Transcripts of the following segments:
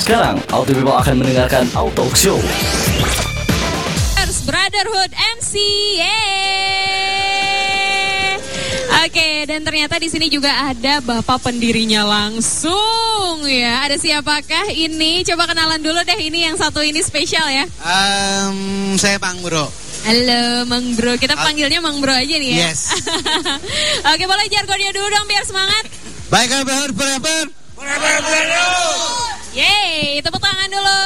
Sekarang, Auto People akan mendengarkan Auto Show. Brotherhood MC. Yeay. Oke, dan ternyata di sini juga ada bapak pendirinya langsung ya. Ada siapakah ini? Coba kenalan dulu deh ini yang satu ini spesial ya. Um, saya Bang Bro. Halo Mang Bro, kita panggilnya Mang Bro aja nih ya. Yes. Oke, boleh jargonnya dulu dong biar semangat. Baiklah forever, forever. Yeay, tepuk tangan dulu.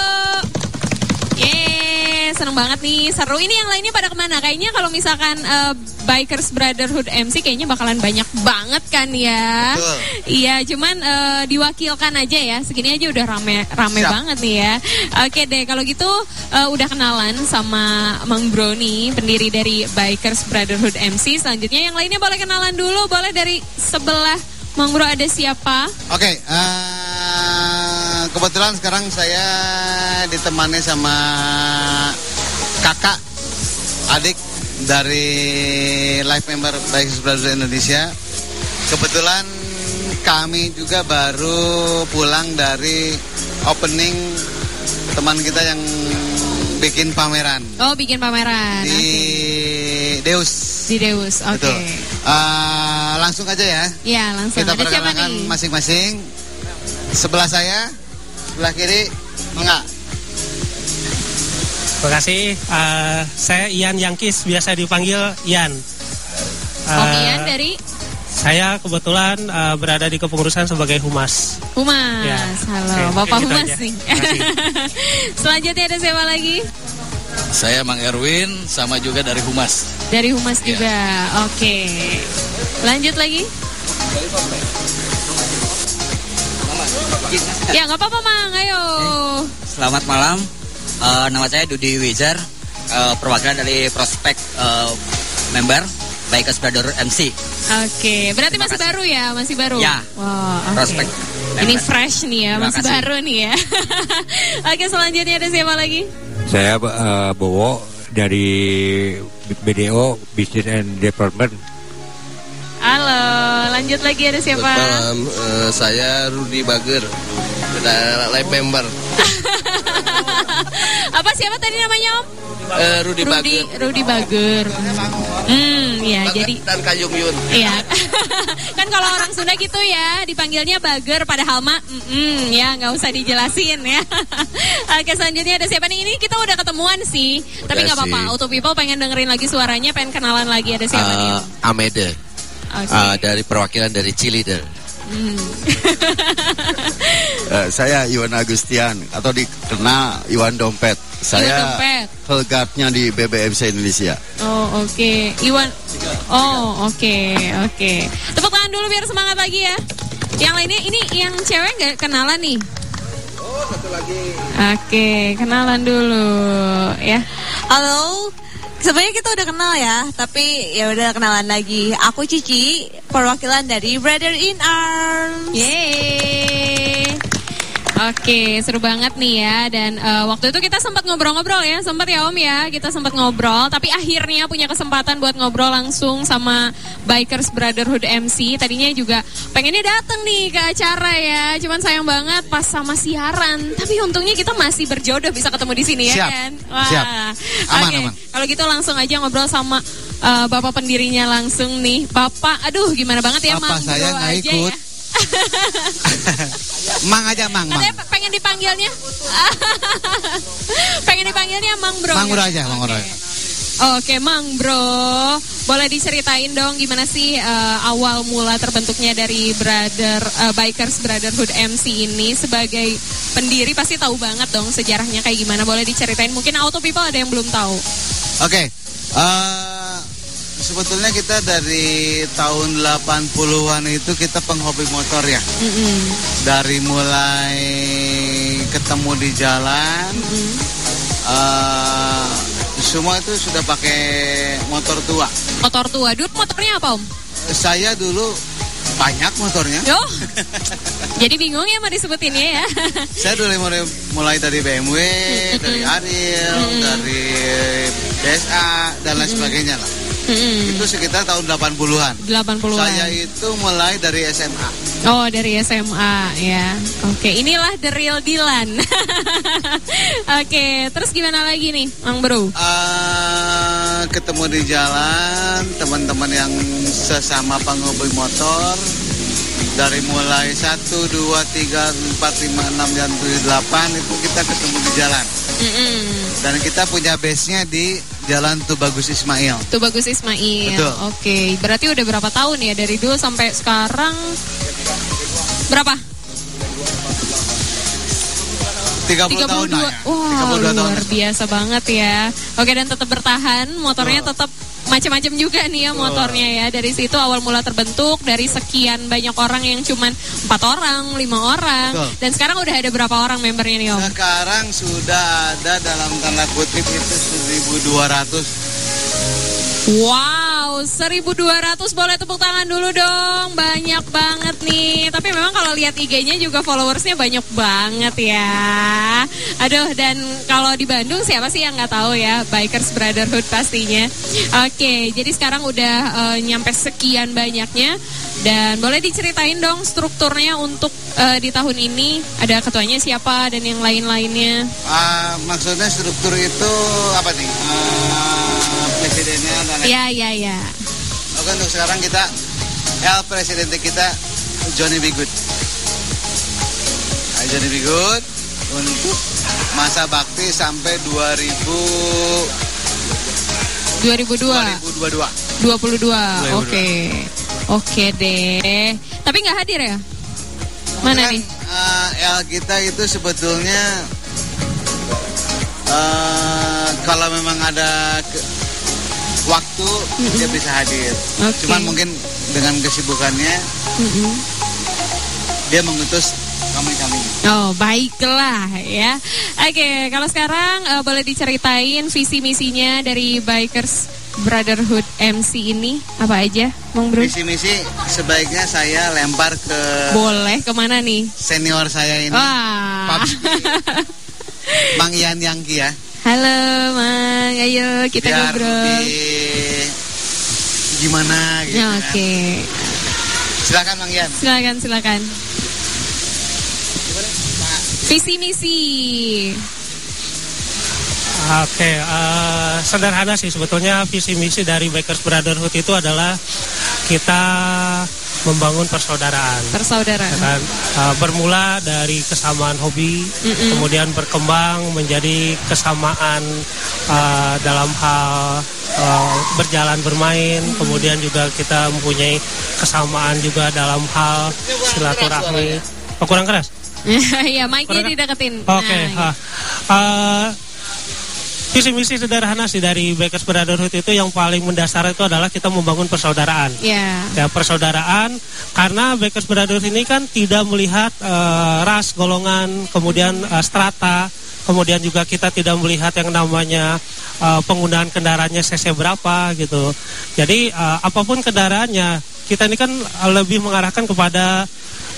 Yeay, seneng banget nih, seru. Ini yang lainnya pada ke mana? Kayaknya kalau misalkan uh, Bikers Brotherhood MC kayaknya bakalan banyak banget kan ya. Betul. Iya, cuman uh, diwakilkan aja ya. Segini aja udah rame rame Siap. banget nih ya. Oke deh, kalau gitu uh, udah kenalan sama Mang Bro nih, pendiri dari Bikers Brotherhood MC. Selanjutnya yang lainnya boleh kenalan dulu, boleh dari sebelah Mang Bro ada siapa? Oke, eh, kebetulan sekarang saya ditemani sama kakak, adik dari live member Bikers Brothers Indonesia. Kebetulan kami juga baru pulang dari opening teman kita yang bikin pameran Oh, bikin pameran. di Deus. Di Deus, oke. Betul. Eh, langsung aja ya. Ya langsung. Kita Ada perkenalkan masing-masing. Sebelah saya, sebelah kiri, enggak. Terima kasih. Eh, saya Ian Yangkis, biasa dipanggil Ian. Om Eh, Ian dari Saya kebetulan eh, berada di kepengurusan sebagai humas. Humas. Ya. Halo, Oke, Bapak Humas aja. nih. Selanjutnya ada siapa lagi? Saya Mang Erwin, sama juga dari Humas. Dari Humas Ya. juga. Oke. Lanjut lagi. Ya nggak apa-apa Mang, ayo. Selamat malam, Eh, nama saya Dudi Wijar, eh, perwakilan dari prospek eh, member Bikers Brother MC. Oke, berarti Terima masih kasih. baru ya, masih baru. Ya. Wah, oke. Prospek Ini fresh nih ya, Terima masih kasih. baru nih ya. Oke, selanjutnya ada siapa lagi? Saya eh, Bowo dari BDO Business and Development. Halo, lanjut lagi ada siapa? Malam, eh, saya Rudi Bager, live member. Apa siapa tadi namanya Om? Eh, Rudi, Rudi Rudi Bager. Hmm, ya jadi dan Kayung Yun. Iya, kan kalau orang Sunda gitu ya, dipanggilnya bager padahal mah, mm ya nggak usah dijelasin ya. Oke selanjutnya ada siapa nih? Ini kita udah ketemuan sih, tapi nggak apa-apa. Auto People pengen dengerin lagi suaranya, pengen kenalan lagi ada siapa nih? Om? Eh, Amede, Oke. eh, dari perwakilan dari Cilider. Hmm. Eh, saya Iwan Agustian atau dikenal Iwan Dompet. Saya Dompet. Helgardnya di BBMC Indonesia. Oh oke, Iwan. Oh oke oke. Tepuk tangan dulu biar semangat lagi ya. Yang lainnya ini yang cewek nggak kenalan nih? Oke, kenalan dulu ya. Halo, sebenarnya kita udah kenal ya, tapi ya udah kenalan lagi. Aku Cici, perwakilan dari Brother in Arms. Yeay. Oke, seru banget nih ya. Dan eh, waktu itu kita sempat ngobrol-ngobrol ya, sempat ya Om ya, kita sempat ngobrol. Tapi akhirnya punya kesempatan buat ngobrol langsung sama Bikers Brotherhood MC. Tadinya juga pengennya datang nih ke acara ya, cuman sayang banget pas sama siaran. Tapi untungnya kita masih berjodoh bisa ketemu di sini ya Siap, kan. Wah. siap. Aman, Oke, aman. Kalau gitu langsung aja ngobrol sama eh, bapak pendirinya langsung nih, Bapak. Aduh, gimana banget ya, Bapak Mang saya nggak aja ikut. ya. Mang aja, Mang, Mang. Katanya pengen dipanggilnya Pengen dipanggilnya Mang Bro Mang Bro aja, Mang Bro. Oke. Oke Mang Bro Boleh diceritain dong gimana sih eh, awal mula terbentuknya dari Brother eh, Bikers Brotherhood MC ini Sebagai pendiri pasti tahu banget dong sejarahnya kayak gimana Boleh diceritain mungkin auto people ada yang belum tahu Oke. eh, sebetulnya kita dari tahun 80-an itu kita penghobi motor ya. Mm-mm. Dari mulai ketemu di jalan, eh, semua itu sudah pakai motor tua. Motor tua Dulu motornya apa om? Saya dulu banyak motornya. Yo, Jadi bingung ya mau disebutinnya ya Saya dulu mulai, mulai dari BMW, dari Ariel, dari DSA dan lain sebagainya lah. Mm-mm. itu sekitar tahun 80-an. 80-an. Saya itu mulai dari SMA. Oh dari SMA ya. Oke inilah the real Dilan. Oke terus gimana lagi nih Mang Bro? Eh, ketemu di jalan teman-teman yang sesama penghobi motor dari mulai 1, 2, 3, 4, 5, 6, dan 7, 8 itu kita ketemu di jalan. Mm-mm. Dan kita punya base-nya di Jalan Tubagus Ismail. Tuh bagus Ismail. Betul. Oke, berarti udah berapa tahun ya dari dulu sampai sekarang? Berapa? 30 tahun 32. lah ya. Wah, 32 tahun. luar biasa banget ya. Oke, dan tetap bertahan, motornya tetap macam-macam juga nih ya motornya ya. Dari situ awal mula terbentuk dari sekian banyak orang yang cuman empat orang, lima orang, Betul. dan sekarang udah ada berapa orang membernya nih Om? Sekarang sudah ada dalam tanda kutip itu 1200 Wow, 1200 boleh tepuk tangan dulu dong. Banyak banget nih. Tapi memang kalau lihat IG-nya juga followersnya banyak banget ya. Aduh, dan kalau di Bandung siapa sih yang nggak tahu ya? Bikers Brotherhood pastinya. Oke, jadi sekarang udah eh, nyampe sekian banyaknya. Dan boleh diceritain dong strukturnya untuk eh, di tahun ini. Ada ketuanya siapa dan yang lain-lainnya. Ah, maksudnya struktur itu apa nih? Ah, presidennya dan Ya, ya, ya. Oke untuk sekarang kita El presiden kita Johnny B. Good. Ah, Johnny B. Good untuk masa bakti sampai 2000 2002. 2022. 22. Oke. Oke deh. Tapi nggak hadir ya? Mana Kan, nih? eh, El kita itu sebetulnya eh, kalau memang ada ke- waktu dia bisa hadir. Oke. Cuman mungkin dengan kesibukannya Mm-mm. dia mengutus kami-kami. Oh baiklah ya. Oke kalau sekarang eh, boleh diceritain visi misinya dari Bikers Brotherhood MC ini apa aja, Bang Bro? Visi misi sebaiknya saya lempar ke Boleh ke mana nih? senior saya ini, Wah. Mang Ian Yangki ya. Halo Mang, ayo kita Biar ngobrol. lebih gimana gitu. Ya, kan. Oke, Silakan Mang Ian. silakan silakan. Visi misi. Oke, eh, sederhana sih sebetulnya visi misi dari Bikers Brotherhood itu adalah kita membangun persaudaraan. Persaudaraan. kan Eh, bermula dari kesamaan hobi, Mm-mm. kemudian berkembang menjadi kesamaan eh, dalam hal eh, berjalan bermain, kemudian juga kita mempunyai kesamaan juga dalam hal silaturahmi. Oh, kurang keras? Iya, mic-nya dideketin. Oke, Nah, ha. Eh, visi misi sederhana sih dari Bakers Brotherhood itu yang paling mendasar itu adalah kita membangun persaudaraan. Ya. Ya persaudaraan karena Bakers Brotherhood ini kan tidak melihat eh, ras, golongan, kemudian eh, strata, kemudian juga kita tidak melihat yang namanya eh, penggunaan kendaraannya cc berapa gitu. Jadi eh, apa pun kendaraannya, kita ini kan lebih mengarahkan kepada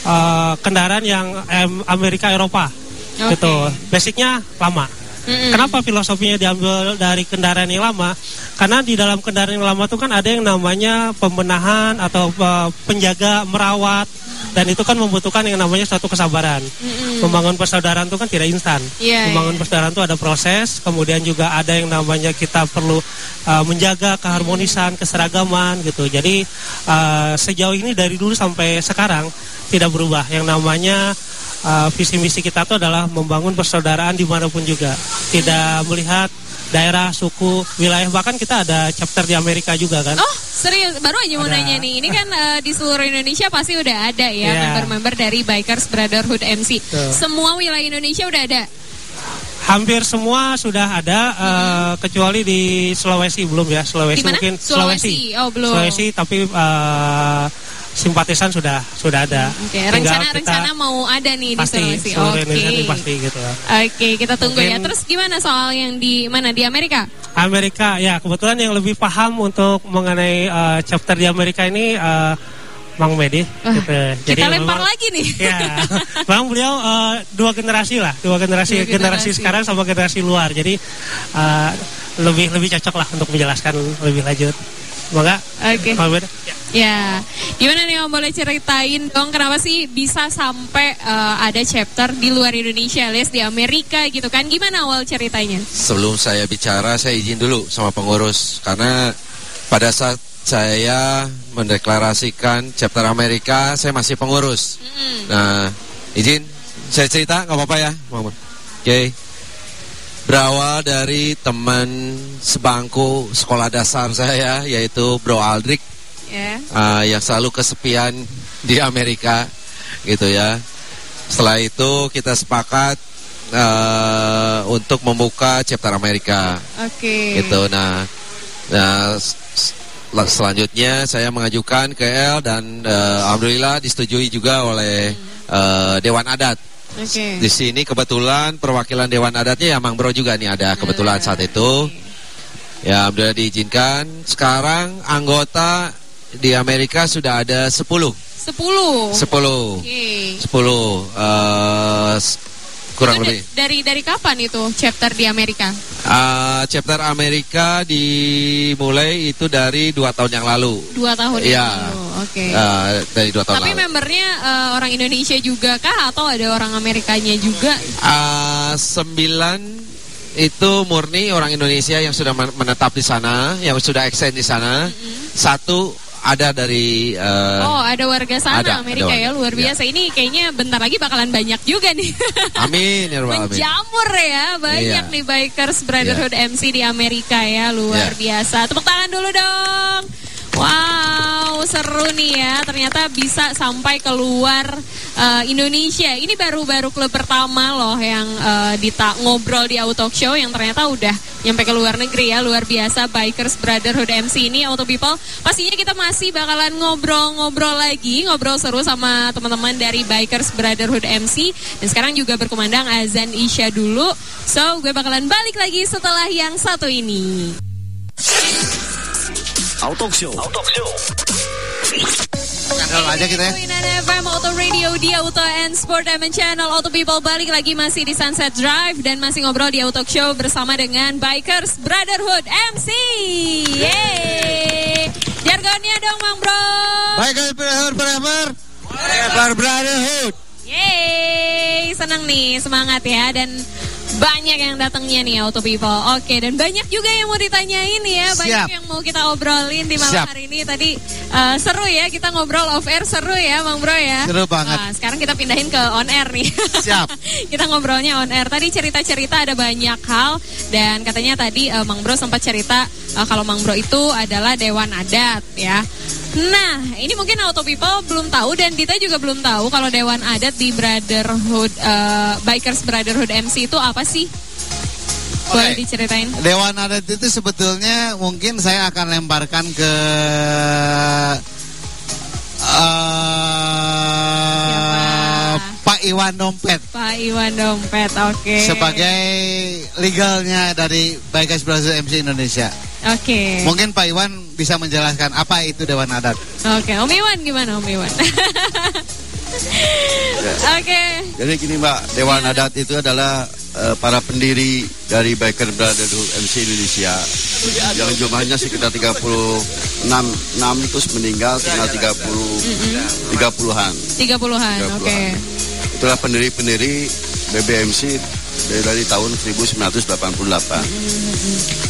eh, kendaraan yang Amerika Eropa Oke. gitu. Basicnya lama. Mm-mm. Kenapa filosofinya diambil dari kendaraan yang lama? Karena di dalam kendaraan yang lama itu kan ada yang namanya pembenahan atau eh, penjaga, merawat, dan itu kan membutuhkan yang namanya suatu kesabaran. Mm-mm. Membangun persaudaraan itu kan tidak instan. Iya, Membangun iya. persaudaraan itu ada proses, kemudian juga ada yang namanya kita perlu eh, menjaga keharmonisan, keseragaman gitu. Jadi eh, sejauh ini dari dulu sampai sekarang tidak berubah. Yang namanya uh, visi misi kita itu adalah membangun persaudaraan di mana pun juga. Tidak melihat daerah, suku, wilayah. Bahkan kita ada chapter di Amerika juga kan. Oh, serius? Baru aja mau Ada. nanya nih. Ini kan eh, di seluruh Indonesia pasti udah ada ya Iya. member-member dari Bikers Brotherhood MC. Betul. Semua wilayah Indonesia udah ada. Hampir semua sudah ada, uh, kecuali di Sulawesi belum ya. Sulawesi Di mana? mungkin Sulawesi. Oh, belum. Sulawesi tapi uh, simpatisan sudah sudah ada. Oke, Tinggal rencana kita rencana mau ada nih di pasti Sulawesi. seluruh Oke. Ini pasti gitu. Oke, kita tunggu ya. Mungkin- Terus gimana soal yang di mana di Amerika? Amerika ya kebetulan yang lebih paham untuk mengenai uh, chapter di Amerika ini uh, Mang Medi Wah, gitu. kita lempar memang- lagi nih. Ya, memang beliau uh, dua generasi lah, dua generasi, Dua generasi generasi. sekarang sama generasi luar. Jadi uh, lebih lebih cocok lah untuk menjelaskan lebih lanjut. Semoga Oke. kalau beda. Ya, gimana nih Om boleh ceritain dong kenapa sih bisa sampai eh, ada chapter di luar Indonesia, alias di Amerika gitu kan? Gimana awal ceritanya? Sebelum saya bicara, saya izin dulu sama pengurus karena pada saat saya mendeklarasikan chapter Amerika, saya masih pengurus. Nah, izin saya cerita nggak apa-apa ya. Oke. Berawal dari teman sebangku sekolah dasar saya yaitu Bro Aldrik Ya. ah, yang selalu kesepian di Amerika gitu ya. Setelah itu kita sepakat eh, untuk membuka chapter Amerika Oke. gitu. Nah, nah selanjutnya saya mengajukan ke L dan eh, alhamdulillah disetujui juga oleh eh, Dewan Adat. Oke. Di sini kebetulan perwakilan Dewan Adatnya ya Mang Bro juga nih ada kebetulan saat itu. Ya, alhamdulillah diizinkan. Sekarang anggota di Amerika sudah ada 10. 10. 10. 10. Oke. 10 eh, s- kurang Itu lebih. da- Dari dari kapan itu chapter di Amerika? Eh, chapter Amerika dimulai itu dari dua tahun yang lalu. Dua tahun yang Iya. lalu. Oke. Eh, dari dua tahun Tapi lalu. membernya eh, orang Indonesia juga kah atau ada orang Amerikanya juga? Eh, sembilan itu murni orang Indonesia yang sudah men- menetap di sana, yang sudah extend di sana. Satu ada dari eh, oh, ada warga sana ada, Amerika ada ya, warga. luar biasa. Ini kayaknya bentar lagi bakalan banyak juga nih. Amin ya Rabbal Alamin. Menjamur ya, banyak Iya. nih Bikers Brotherhood MC di Amerika ya, luar Iya. biasa. Tepuk tangan dulu dong. Wow, seru nih ya. Ternyata bisa sampai keluar eh, Indonesia. Ini baru-baru klub pertama loh yang eh, dita ngobrol di Auto Show yang ternyata udah nyampe ke luar negeri ya. Luar biasa Bikers Brotherhood MC ini Auto People. Pastinya kita masih bakalan ngobrol-ngobrol lagi, ngobrol seru sama teman-teman dari Bikers Brotherhood MC. Dan sekarang juga berkumandang azan Isya dulu. So, gue bakalan balik lagi setelah yang satu ini. Auto Show. Auto Show. Aja kita ya. Winan FM Auto Radio di Auto and Sport Diamond Channel Auto People balik lagi masih di Sunset Drive dan masih ngobrol di Auto Show bersama dengan Bikers Brotherhood MC. Yeay. Jargonnya dong Mang Bro. Bikers Brotherhood forever. Forever Brotherhood. Yeay, senang nih, semangat ya dan banyak yang datangnya nih Auto People. Oke, dan banyak juga yang mau ditanyain ya, banyak Siap. yang mau kita obrolin di malam Siap. hari ini. Tadi eh, seru ya kita ngobrol off air seru ya, Bang Bro ya. Seru banget. Nah, sekarang kita pindahin ke on air nih. Siap. kita ngobrolnya on air. Tadi cerita-cerita ada banyak hal dan katanya tadi eh, Mang Bro sempat cerita eh, kalau Mang Bro itu adalah dewan adat ya. Nah, ini mungkin Auto People belum tahu dan Dita juga belum tahu kalau dewan adat di Brotherhood eh, Bikers Brotherhood MC itu apa sih? Boleh Oke. diceritain? Dewan adat itu sebetulnya mungkin saya akan lemparkan ke Pak Iwan Dompet Pak Iwan Dompet, oke. sebagai legalnya dari Bikers Brothers MC Indonesia. Oke. Mungkin Pak Iwan bisa menjelaskan apa itu Dewan Adat. Oke, Om Iwan gimana Om Iwan? Oke. Jadi gini Mbak, Dewan Adat itu adalah eh, para pendiri dari Biker Brotherhood MC Indonesia yang jumlahnya sekitar 36 6 terus meninggal tinggal 30 30-an. 30-an, oke. Itulah pendiri-pendiri BBMC dari, dari tahun 1988.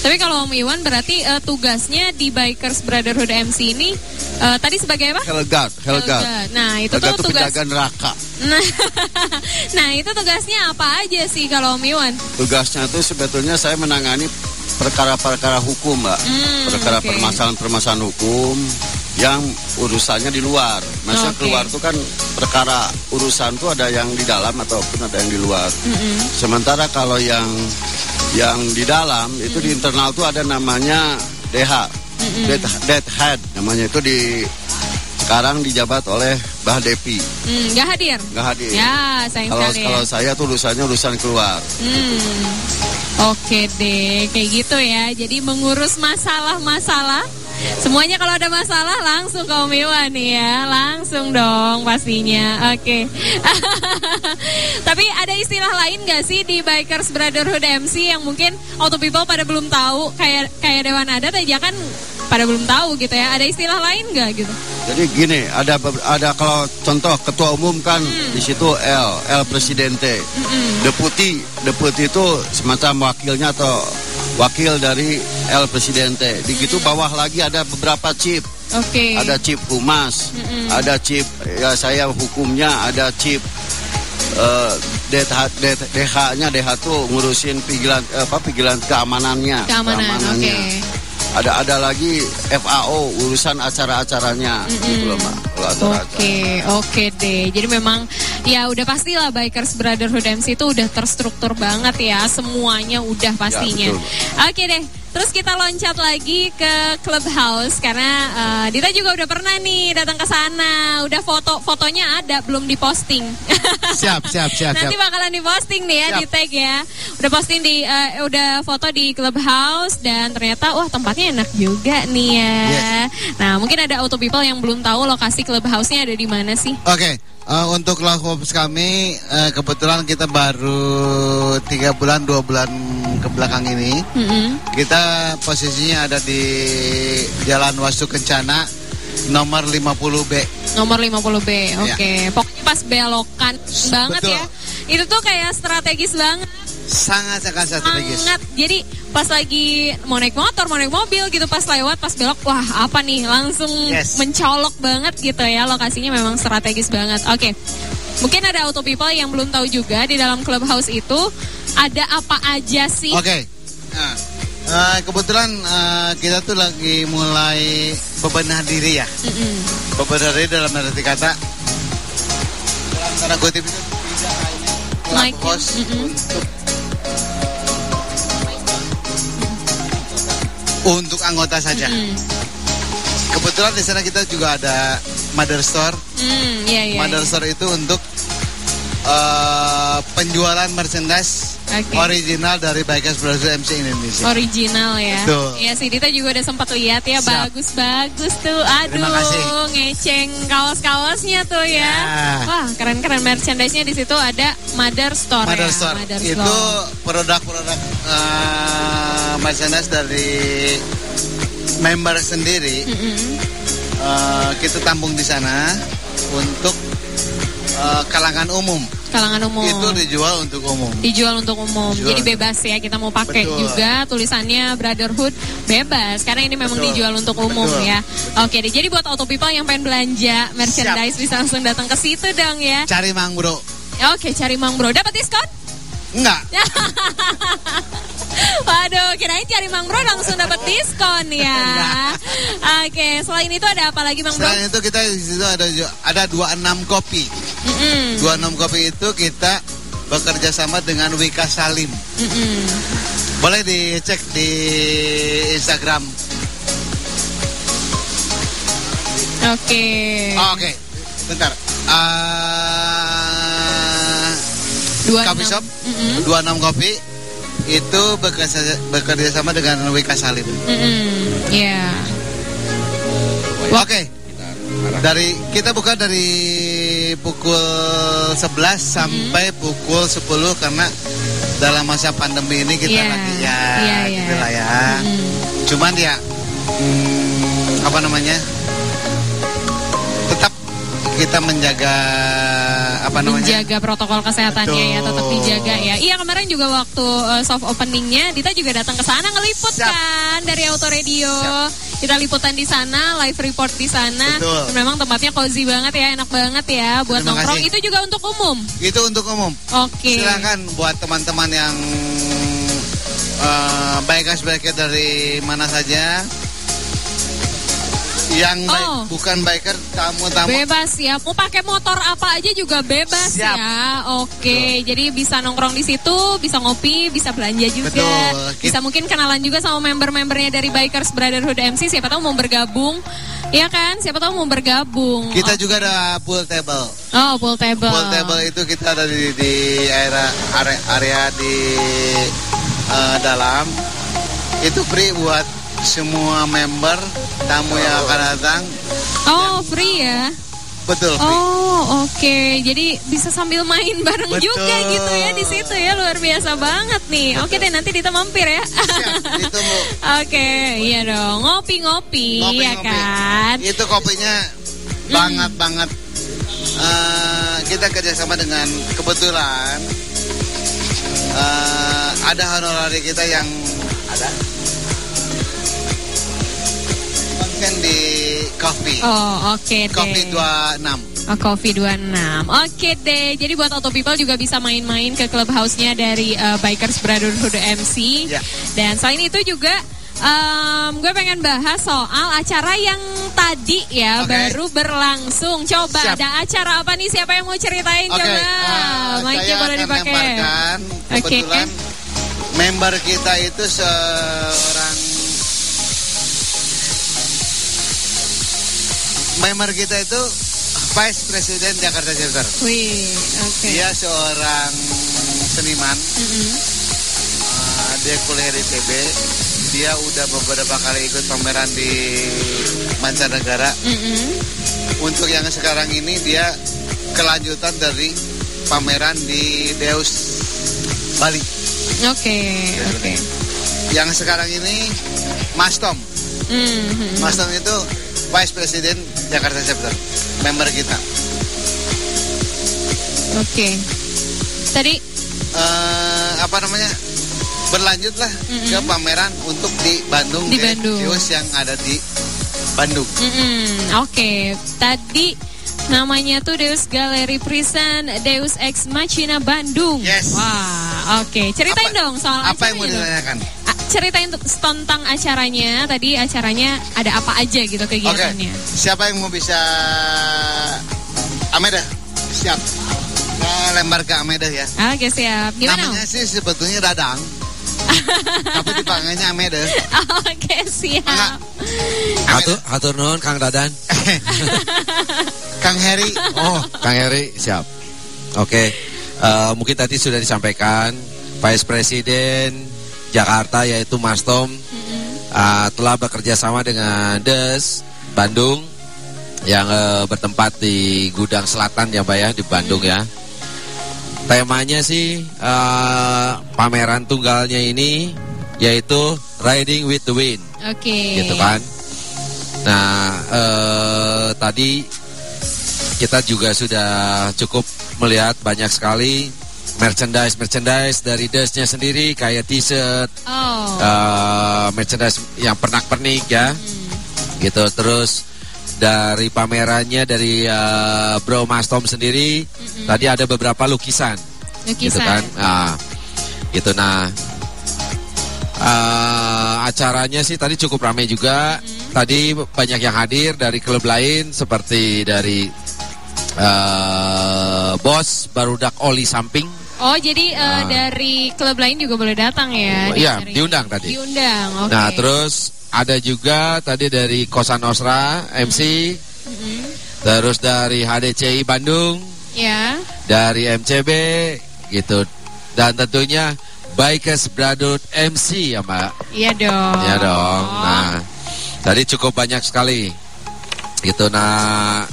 Tapi kalau Om Iwan berarti eh, tugasnya di Bikers Brotherhood MC ini eh, tadi sebagai apa? Helgard, Helgard. Helgard. Nah, itu Helgard tuh tugas penjaga neraka. Nah, nah, itu tugasnya apa aja sih kalau Om Iwan? Tugasnya itu sebetulnya saya menangani perkara-perkara hukum, Mbak. Hmm, perkara permasalahan-permasalahan hukum yang urusannya di luar. Maksudnya Oke. keluar itu kan perkara urusan itu ada yang di dalam ataupun ada yang di luar. Mm-mm. Sementara kalau yang yang di dalam itu di internal tuh ada namanya DH, dead, dead head namanya itu di sekarang dijabat oleh Bah Depi. Hmm, nggak hadir? Nggak hadir. Ya, sayang Kalau sekali kalau ya. saya tuh urusannya urusan keluar. Hmm. Oke deh, kayak gitu ya. Jadi mengurus masalah-masalah. Semuanya kalau ada masalah langsung ke Om Iwan nih ya. Langsung dong pastinya. Oke. Tapi ada istilah lain gak sih di Bikers Brotherhood MC yang mungkin auto people pada belum tahu kayak kayak Dewan Adat aja kan pada belum tahu gitu ya. Ada istilah lain nggak gitu? Jadi gini, ada ada kalau contoh ketua umum kan Hmm. di situ L, L presidente. Deputi, deputi itu semacam wakilnya atau wakil dari L presidente. Di gitu bawah lagi ada beberapa chip. Oke. Ada chip humas, ada chip ya saya hukumnya, ada chip eh, DH, DH-nya DH tuh ngurusin pigilan eh, apa pigilan keamanannya, Keamanan, keamanannya. Ada ada lagi FAO urusan acara-acaranya gitu loh Mbak. Kalau acara-acara. Oke, oke deh. Jadi memang ya udah pastilah Bikers Brotherhood MC itu udah terstruktur banget ya. Semuanya udah pastinya. betul. oke deh. Terus kita loncat lagi ke Clubhouse karena eh, Dita juga udah pernah nih datang ke sana. Udah foto fotonya ada belum diposting. Siap, siap, siap, Nanti siap. bakalan diposting nih ya Siap. di tag ya. Udah posting di eh, udah foto di Clubhouse dan ternyata wah tempatnya enak juga nih ya. Nah, mungkin ada auto people yang belum tahu lokasi Clubhouse-nya ada di mana sih? Oke, eh, untuk Hopes kami eh, kebetulan kita baru tiga bulan dua bulan ke belakang ini. Mm-mm. Kita posisinya ada di Jalan Wastu Kencana nomor 50B. Nomor 50B. Oke. Iya. Pokoknya pas belokan banget Betul. ya. Itu tuh kayak strategis banget. Sangat sangat strategis. Sangat. Jadi pas lagi mau naik motor, mau naik mobil gitu pas lewat pas belok, wah apa nih langsung Yes. mencolok banget gitu ya. Lokasinya memang strategis banget. Oke. Mungkin ada auto people yang belum tahu juga di dalam clubhouse itu ada apa aja sih? Oke. Nah, eh, kebetulan eh, kita tuh lagi mulai bebenah diri ya. Mm-mm. Bebenah diri dalam arti kata dalam tanda kutip itu tidak hanya Clubhouse mm-mm. untuk untuk anggota saja. Mm. Kebetulan di sana kita juga ada Mother Store. Hmm, iya iya. Mother iya. Store itu untuk eh, penjualan merchandise Oke. original dari Bikers Brothers MC Indonesia. Original ya. Betul. Iya sih Dita juga udah sempat lihat ya bagus-bagus tuh. Aduh, ngeceng kaos-kaosnya tuh ya. Ya. Wah, keren-keren merchandise-nya di situ ada Mother Store Mother ya. Store Mother itu produk-produk eh, merchandise dari member sendiri. Mm-mm. Eh, kita tampung di sana untuk eh, kalangan umum. Kalangan umum. Itu dijual untuk umum. dijual untuk umum. Dijual. Jadi bebas ya kita mau pakai Betul. juga tulisannya Brotherhood bebas karena ini memang Betul. dijual untuk umum Betul. ya. Oke deh. Jadi buat auto people yang pengen belanja merchandise bisa langsung datang ke situ dong ya. Cari Mang Bro. Oke, cari Mang Bro. Dapat diskon? Enggak. Waduh, kirain cari Mang Bro langsung dapat diskon ya. Oke, selain itu ada apa lagi Mang Bro? Selain itu kita di situ ada ada 26 kopi. Mm-mm. 26 kopi itu kita bekerja sama dengan Wika Salim. Mm-mm. Boleh dicek di Instagram. Oke. Oh, Oke, bentar. Ah, Enam. Shop Mm-mm. 26 kopi itu bekerja, bekerja sama dengan Wika Salim. Mm-mm. Ya. Oke. Dari kita buka dari pukul 11 sampai pukul 10 karena dalam masa pandemi ini kita Iya. lagi ya Iya, iya. gitu lah ya. Mm-mm. Cuman ya hmm, apa namanya? Kita menjaga apa namanya? menjaga protokol kesehatannya ya tetap Betul. dijaga ya. Iya kemarin juga waktu uh, soft openingnya Dita juga datang ke sana ngeliput Siap. kan dari Auto Radio. Kita liputan di sana, live report di sana. Betul. Memang tempatnya cozy banget ya, enak banget ya buat Terima nongkrong. kasih. Itu juga untuk umum. Itu untuk umum. Oke. Silakan buat teman-teman yang uh, bikers biker dari mana saja yang baik- Oh. bukan biker tamu-tamu Bebas ya, mau pakai motor apa aja juga bebas Siap. ya. Oke, jadi bisa nongkrong di situ, bisa ngopi, bisa belanja juga. Betul. Bisa mungkin kenalan juga sama member-membernya dari Bikers Brotherhood MC. Siapa tahu mau bergabung, ya kan? Siapa tahu mau bergabung. kita Oh. juga ada pool table Oh, pool table. pool table itu kita ada di, di area, area area di uh, dalam itu free buat semua member tamu yang akan datang Oh, free ya. Betul. Oh, oke. Jadi bisa sambil main bareng Betul. juga gitu ya di situ ya. Luar biasa banget nih. Oke deh nanti Dita mampir ya. Oke, iya dong. Ngopi-ngopi ya kan. Itu kopinya banget banget. Eh, kita kerjasama dengan kebetulan eh, ada honorari kita yang ada konsen di Coffee. Oh, oke deh. Coffee 26. Oh, Coffee 26. Oke deh. Jadi buat Auto People juga bisa main-main ke clubhouse-nya dari uh, Bikers Brotherhood MC. Ya. Dan selain itu juga um, gue pengen bahas soal acara yang tadi ya Oke. baru berlangsung. Coba Siap. ada acara apa nih? Siapa yang mau ceritain Oke, coba? Mic-nya saya boleh dipakai. Oke. Kebetulan member kita itu seorang member kita itu Vice President Jakarta Chapter. Wih, oke. Dia seorang seniman. Mm-mm. Uh, dia kuliah di TB. Dia udah beberapa kali ikut pameran di mancanegara. Mm-mm. Untuk yang sekarang ini dia kelanjutan dari pameran di Deus Bali. Oke, oke. Yang sekarang ini Mas Tom. Mhm. Mas Tom itu Vice President Jakarta Chapter. Member kita. Oke. Tadi Eh, apa namanya? Berlanjutlah Mm-mm. ke pameran untuk di Bandung. Di Deus Bandung. Yang ada di Bandung. Mm-mm, Oke, tadi namanya tuh Deus Gallery Present Deus Ex Machina Bandung. Yes. Wah, oke. Ceritain Apa- dong soal Apa yang mau ditanyakan? Ceritain tentang acaranya. Tadi acaranya ada apa aja gitu Oke, kegiatannya. siapa yang mau bisa Ameda? Siap. Nah, lempar ke Ameda ya. Oke, siap. Gimana? Namanya sih sebetulnya Dadang. Tapi dipanggilnya Ameda. Oke, siap. Hatur, hatur nuhun Kang Dadan. Kang Heri. Oh, Kang Heri, siap. Oke, eh, mungkin tadi sudah disampaikan Vice Presiden Jakarta yaitu Mas Tom eh, telah bekerja sama dengan Des Bandung yang eh, bertempat di Gudang Selatan ya Mbak ya di Bandung ya. Temanya sih eh, pameran tunggalnya ini yaitu Riding with the Wind Oke. gitu kan. Nah, eh, tadi kita juga sudah cukup melihat banyak sekali merchandise merchandise dari Desnya sendiri kayak t-shirt, Oh. eh, merchandise yang pernak-pernik ya, gitu. Terus dari pamerannya dari eh, Bro Mas Tom sendiri, tadi ada beberapa lukisan, gitu Lukisan. kan. Nah, gitu. Nah, eh, acaranya sih tadi cukup ramai juga. Tadi banyak yang hadir dari klub lain seperti dari eh, Bos Barudak Oli Samping. Oh, jadi Ah. dari klub lain juga boleh datang ya? Iya, diundang tadi. Diundang, oke. Nah, terus ada juga tadi dari Kosan Osra MC, Mm-mm. terus dari HDCI Bandung, Ya. dari MCB gitu. Dan tentunya Bikers Brotherhood MC ya, Mbak. Iya dong. Ya dong. Nah, tadi cukup banyak sekali. Gitu. Nah,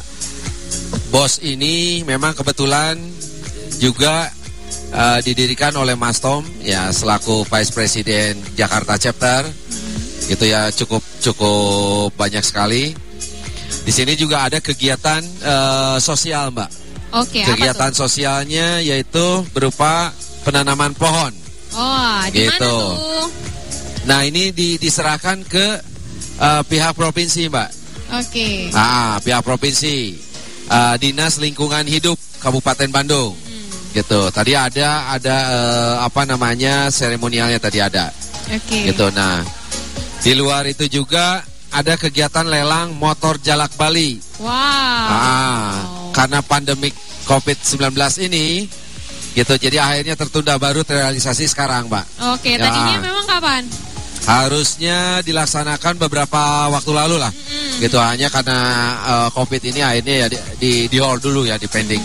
bos ini memang kebetulan juga eh, didirikan oleh Mas Tom ya selaku Vice President Jakarta Chapter. Gitu ya cukup cukup banyak sekali. Di sini juga ada kegiatan eh, sosial, Mbak. Oke, apa kegiatan sosialnya yaitu berupa penanaman pohon. Oh, di mana Gitu. tuh? Nah ini di- diserahkan ke eh, pihak provinsi mbak. Oke. Ah pihak provinsi, Eh, dinas lingkungan hidup Kabupaten Bandung. Gitu. Tadi ada ada eh, apa namanya seremonialnya tadi ada. Oke. Gitu. Nah di luar itu juga ada kegiatan lelang motor jalak Bali. Wow. Ah, karena pandemik COVID-19 ini gitu jadi akhirnya tertunda baru terrealisasi sekarang, Mbak. Oke, Ya. tadinya memang kapan? Harusnya dilaksanakan beberapa waktu lalu lah. Gitu hanya karena eh, Covid ini akhirnya ya di, di, di hold dulu ya di pending.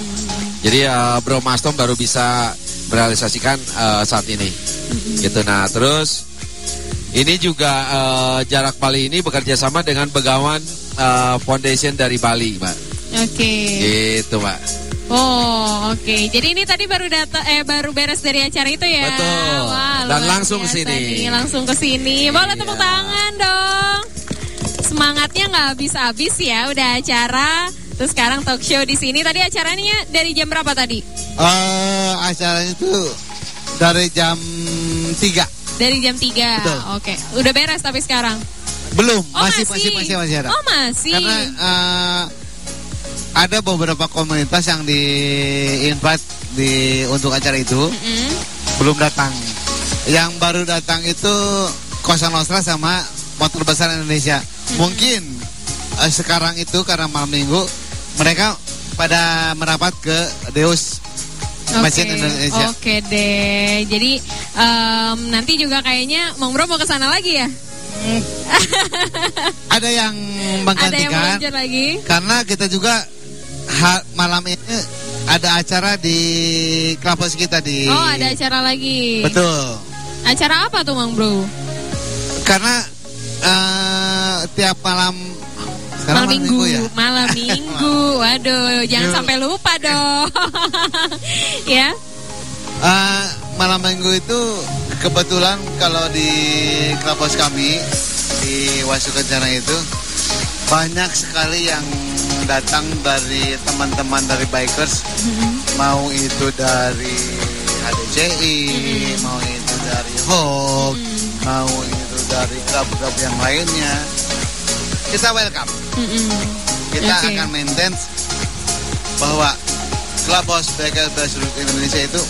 Jadi eh, Bro Mastom baru bisa merealisasikan eh, saat ini. Gitu nah, terus ini juga eh, Jarak Bali ini bekerja sama dengan Begawan eh, Foundation dari Bali, Mbak. Oke. Gitu, Mbak. Oh, oke. Jadi ini tadi baru data eh baru beres dari acara itu ya. Betul. Wah, Dan langsung ke sini. langsung ke sini. Boleh tepuk tangan dong. Semangatnya nggak habis-habis ya, udah acara. Terus sekarang talk show di sini. Tadi acaranya dari jam berapa tadi? Eh, acaranya itu dari jam 3. Dari jam 3. Betul. Oke. Udah beres tapi sekarang. Belum, Oh, masih, masih. masih masih masih ada. Oh, masih. Karena eh, ada beberapa komunitas yang di invite di untuk acara itu Mm-mm. belum datang. Yang baru datang itu Kosa Nostra sama Motor Besar Indonesia. Mungkin eh, sekarang itu karena malam minggu mereka pada merapat ke Deus Oke, Mesin Indonesia. Oke deh. Jadi em, nanti juga kayaknya Mang Bro mau ke sana lagi ya? Ada yang Ada yang menggantikan meluncur lagi? karena kita juga ha- malam ini ada acara di kampus kita di Oh, ada acara lagi. Betul. Acara apa tuh Mang Bro? Karena eh, tiap malam sekarang malam minggu, ya. malam minggu. Waduh, jangan sampai lupa dong. ya. Eh, malam minggu itu kebetulan kalau di kampus kami di Wasu Kencana itu banyak sekali yang datang dari teman-teman dari bikers mau itu dari HDCI mau itu dari HOK mau itu dari klub-klub yang lainnya kita welcome kita Oke. akan maintain bahwa Clubhouse Bikers Grassroots Indonesia itu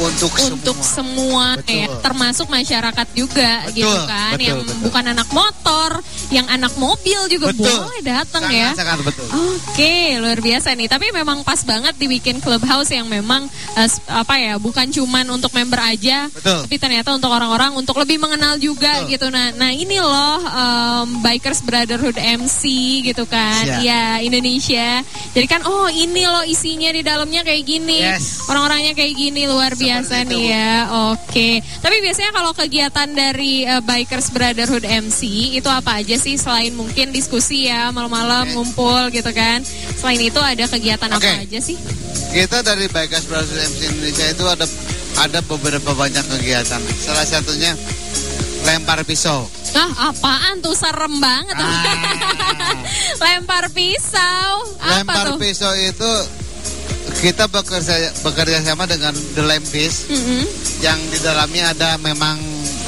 untuk, Untuk semua Betul. ya, termasuk masyarakat juga Betul, gitu kan, betul, yang betul. bukan anak motor, yang anak mobil juga Betul. boleh datang ya. sangat betul. Oke, luar biasa nih. Tapi memang pas banget dibikin clubhouse yang memang s- apa ya, bukan cuman untuk member aja, Betul. tapi ternyata untuk orang-orang untuk lebih mengenal juga gitu. Nah, nah ini loh em, Bikers Brotherhood MC gitu kan, Siap. ya Indonesia. Jadi kan, oh ini loh isinya di dalamnya kayak gini, Yes. orang-orangnya kayak gini luar biasa nih ya. Oke. Tapi biasanya kalau kegiatan dari eh, Bikers Brotherhood MC itu apa aja sih selain mungkin diskusi ya malam-malam ngumpul gitu kan. Selain itu ada kegiatan apa Oke. aja sih? Kita dari Bikers Brothers MC Indonesia itu ada ada beberapa banyak kegiatan. Salah satunya lempar pisau. Ah, apaan tuh serem banget. Lempar pisau. Apa lempar tuh? pisau itu kita bekerja bekerja sama dengan The Lempis Mm-mm, yang di dalamnya ada memang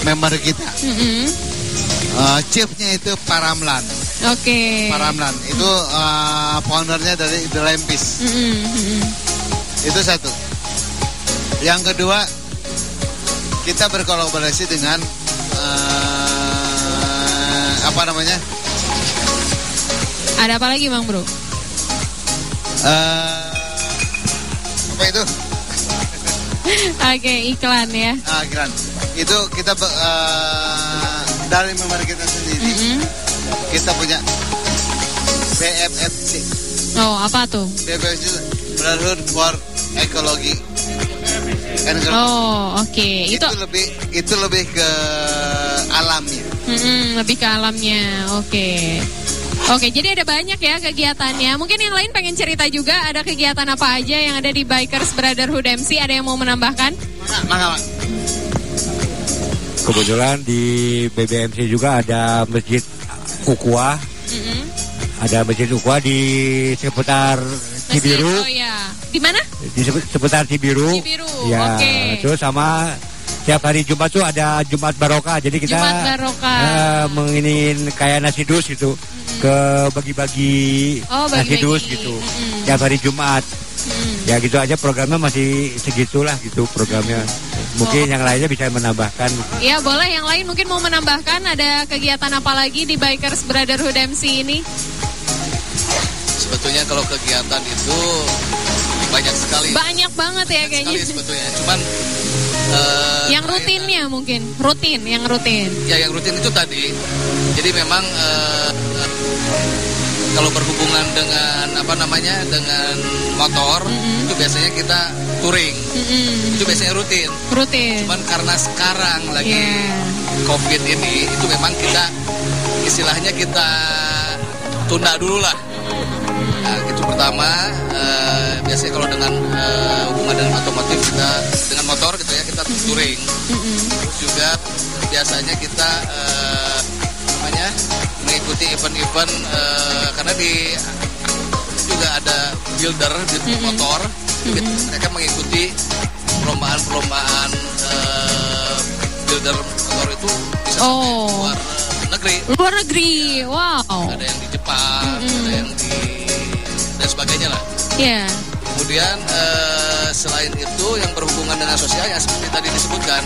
member kita. mm-mm. Eh, chiefnya itu Paramlan. Oke. Paramlan itu eh, foundernya dari The Lempis. Mm-mm, mm-mm. Itu satu. Yang kedua, kita berkolaborasi dengan eh, apa namanya? Ada apa lagi, Bang Bro? Eh, apa itu? Oke, iklan ya. Ah, keren. Itu kita be- eh, dari member kita sendiri. Mm-mm. Kita punya BFFC. Oh, apa tuh? BFFC Brotherhood for Ecology. Oh, oke. Itu itu lebih itu lebih ke alamnya. Mm-mm, lebih ke alamnya. Oke. Oke, jadi ada banyak ya kegiatannya. Mungkin yang lain pengen cerita juga ada kegiatan apa aja yang ada di Bikers Brotherhood MC. Ada yang mau menambahkan? Mangga, Kebetulan di BBMC juga ada masjid Ukwa, Mm-mm. ada masjid Ukwa di seputar Masjid, Cibiru, Oh ya. Di mana? di sepu- seputar Cibiru. Cibiru, Ya, oke. terus sama tiap hari Jumat tuh ada Jumat Barokah. Jadi kita Jumat Barokah. eh, menginin kayak nasi dus gitu ke bagi-bagi Oh, nasi dus gitu. Tiap hari Jumat. Ya gitu aja programnya masih segitulah gitu programnya. Mungkin Oh. yang lainnya bisa menambahkan. Iya boleh yang lain mungkin mau menambahkan ada kegiatan apa lagi di Bikers Brotherhood MC ini? Sebetulnya kalau kegiatan itu banyak sekali. Banyak banget ya sekali kayaknya. sebetulnya. Cuman eh, Yang rutinnya mungkin, rutin, yang rutin. ya yang rutin itu tadi. Jadi memang eh, kalau berhubungan dengan apa namanya dengan motor itu biasanya kita touring. Itu biasanya rutin. Rutin. Cuman karena sekarang lagi Iya. COVID ini itu memang kita istilahnya kita tunda dulu lah. Nah, itu pertama eh, biasanya kalau dengan eh, hubungan dengan otomotif kita dengan motor gitu ya kita touring. Terus juga biasanya kita eh, namanya mengikuti event-event eh, karena di juga ada builder di motor. Gitu. Mereka mengikuti perlombaan-perlombaan eh, builder motor itu bisa Oh. luar negeri. Luar negeri, wow. Ada yang di Jepang, ada yang di dan sebagainya lah. Ya. Kemudian eh, selain itu yang berhubungan dengan sosial yang seperti tadi disebutkan.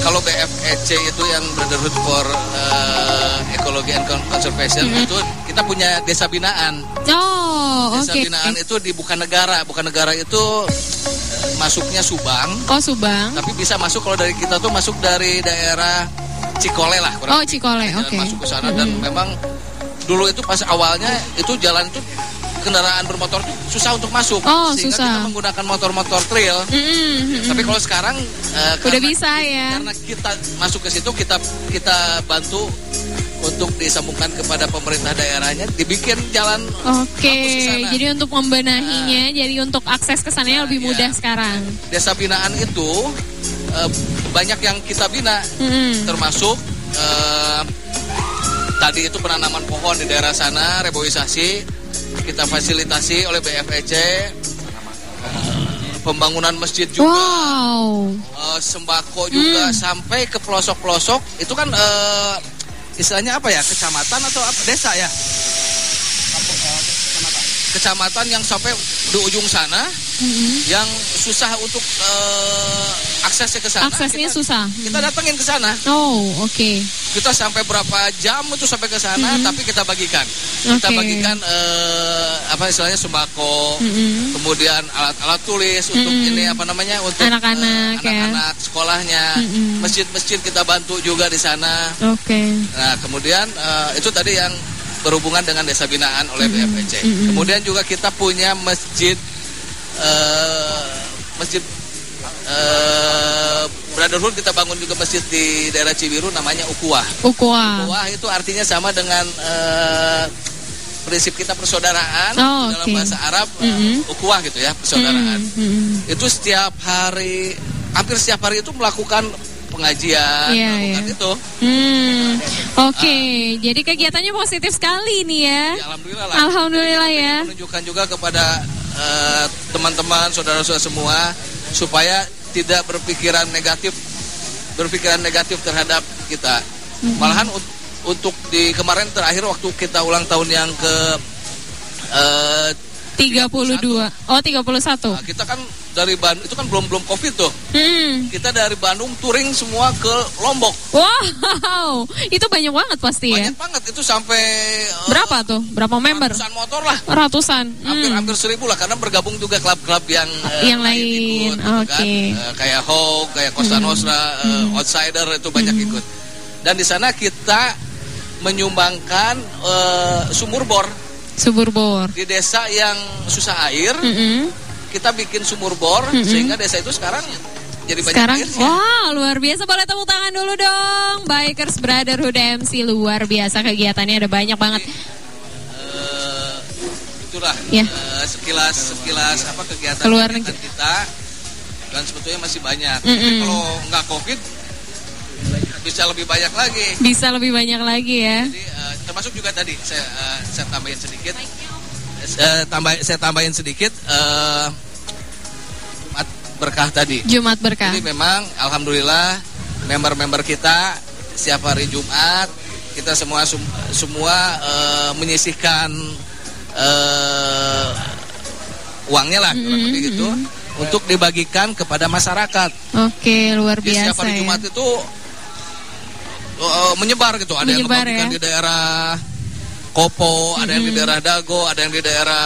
Kalau BFEC itu yang Brotherhood for eh, Ecology and Conservation itu kita punya desa binaan. Oh, oke. Desa binaan itu di bukan negara, bukan negara itu eh, masuknya Subang, Oh, Subang. tapi bisa masuk kalau dari kita tuh masuk dari daerah Cikole lah. kurang Oh. Cikole, oke. Masuk ke sana dan memang dulu itu pas awalnya itu jalan itu kendaraan bermotor susah untuk masuk Oh, sehingga susah. kita menggunakan motor-motor trail. Mm-mm, mm-mm. Tapi kalau sekarang eh, Udah bisa ya. Karena kita masuk ke situ kita kita bantu untuk disambungkan kepada pemerintah daerahnya dibikin jalan Oke, jadi untuk membenahinya, jadi untuk akses ke sananya lebih mudah sekarang. desa binaan itu eh, banyak yang kita bina Mm-mm. termasuk eh, tadi itu penanaman pohon di daerah sana reboisasi kita fasilitasi oleh BFEC pembangunan masjid juga. Wow. eh, sembako juga. Sampai ke pelosok-pelosok. Itu kan eh, istilahnya apa ya? Kecamatan atau apa? Desa ya kecamatan yang sampai di ujung sana yang susah untuk eh, aksesnya ke sana Aksesnya kita, susah. kita datengin ke sana Oh, oke. kita sampai berapa jam itu sampai ke sana tapi kita bagikan kita Oke. bagikan eh, apa istilahnya sembako Mm-mm. kemudian alat-alat tulis untuk Mm-mm. ini apa namanya untuk Anak-anak eh, ya. anak-anak sekolahnya Mm-mm. masjid-masjid kita bantu juga di sana Oke. nah kemudian eh, itu tadi yang berhubungan dengan desa binaan oleh BFPC Mm-mm. kemudian juga kita punya masjid eh, masjid eh, Brotherhood kita bangun juga masjid di daerah Cibiru namanya Ukuah Ukwa. Wah itu artinya sama dengan eh, prinsip kita persaudaraan Oh, dalam bahasa Arab Mm-mm. eh, ukuah gitu ya persaudaraan. Mm-mm. Itu setiap hari hampir setiap hari itu melakukan pengajian, Iya, melakukan iya. itu. Hmm, oke. Jadi kegiatannya positif sekali nih ya. Alhamdulillah lah. Alhamdulillah ya. Menunjukkan juga kepada eh, teman-teman saudara-saudara semua supaya tidak berpikiran negatif berpikiran negatif terhadap kita. Malahan ut- untuk di kemarin terakhir waktu kita ulang tahun yang ke eh, 32. Oh, 31. Nah, kita kan dari Bandung itu kan belum belum covid tuh. Hmm. Kita dari Bandung touring semua ke Lombok. Wow, itu banyak banget pasti ya. Banyak banget itu sampai eh, Berapa tuh? Berapa member? ratusan motor lah. Ratusan. Hampir Hmm. hampir seribu lah karena bergabung juga klub-klub yang eh, Yang lain, ikut, gitu oke. kan. Eh, kayak Hawk, kayak Costa Hmm. Nostra, eh, Outsider itu banyak ikut. Dan di sana kita menyumbangkan eh, sumur bor Subur bor. di desa yang susah air. Mm-mm. Kita bikin sumur bor Mm-mm. sehingga desa itu sekarang jadi banyak Sekarang, airnya. wah luar biasa. Boleh tepuk tangan dulu dong. Bikers Brotherhood MC luar biasa kegiatannya ada banyak banget. Eh, itulah Ya. eh, sekilas sekilas apa kegiatan Keluar kegiatan negeri. kita dan sebetulnya masih banyak. Mm-mm. Tapi kalau nggak covid bisa lebih banyak lagi. Bisa lebih banyak lagi ya. Jadi eh, termasuk juga tadi saya eh, saya tambahin sedikit. Saya tambah saya tambahin sedikit eh, Jumat berkah tadi. Jumat berkah. Jadi memang alhamdulillah member-member kita setiap hari Jumat kita semua sum- semua eh, menyisihkan eh, uangnya lah kurang lebih gitu untuk dibagikan kepada masyarakat. Oke, luar Jadi setiap biasa hari ya. Jumat itu eh, menyebar gitu. Ada Menyebar yang membagikan ya. di daerah Kopo, ada yang di daerah Dago, ada yang di daerah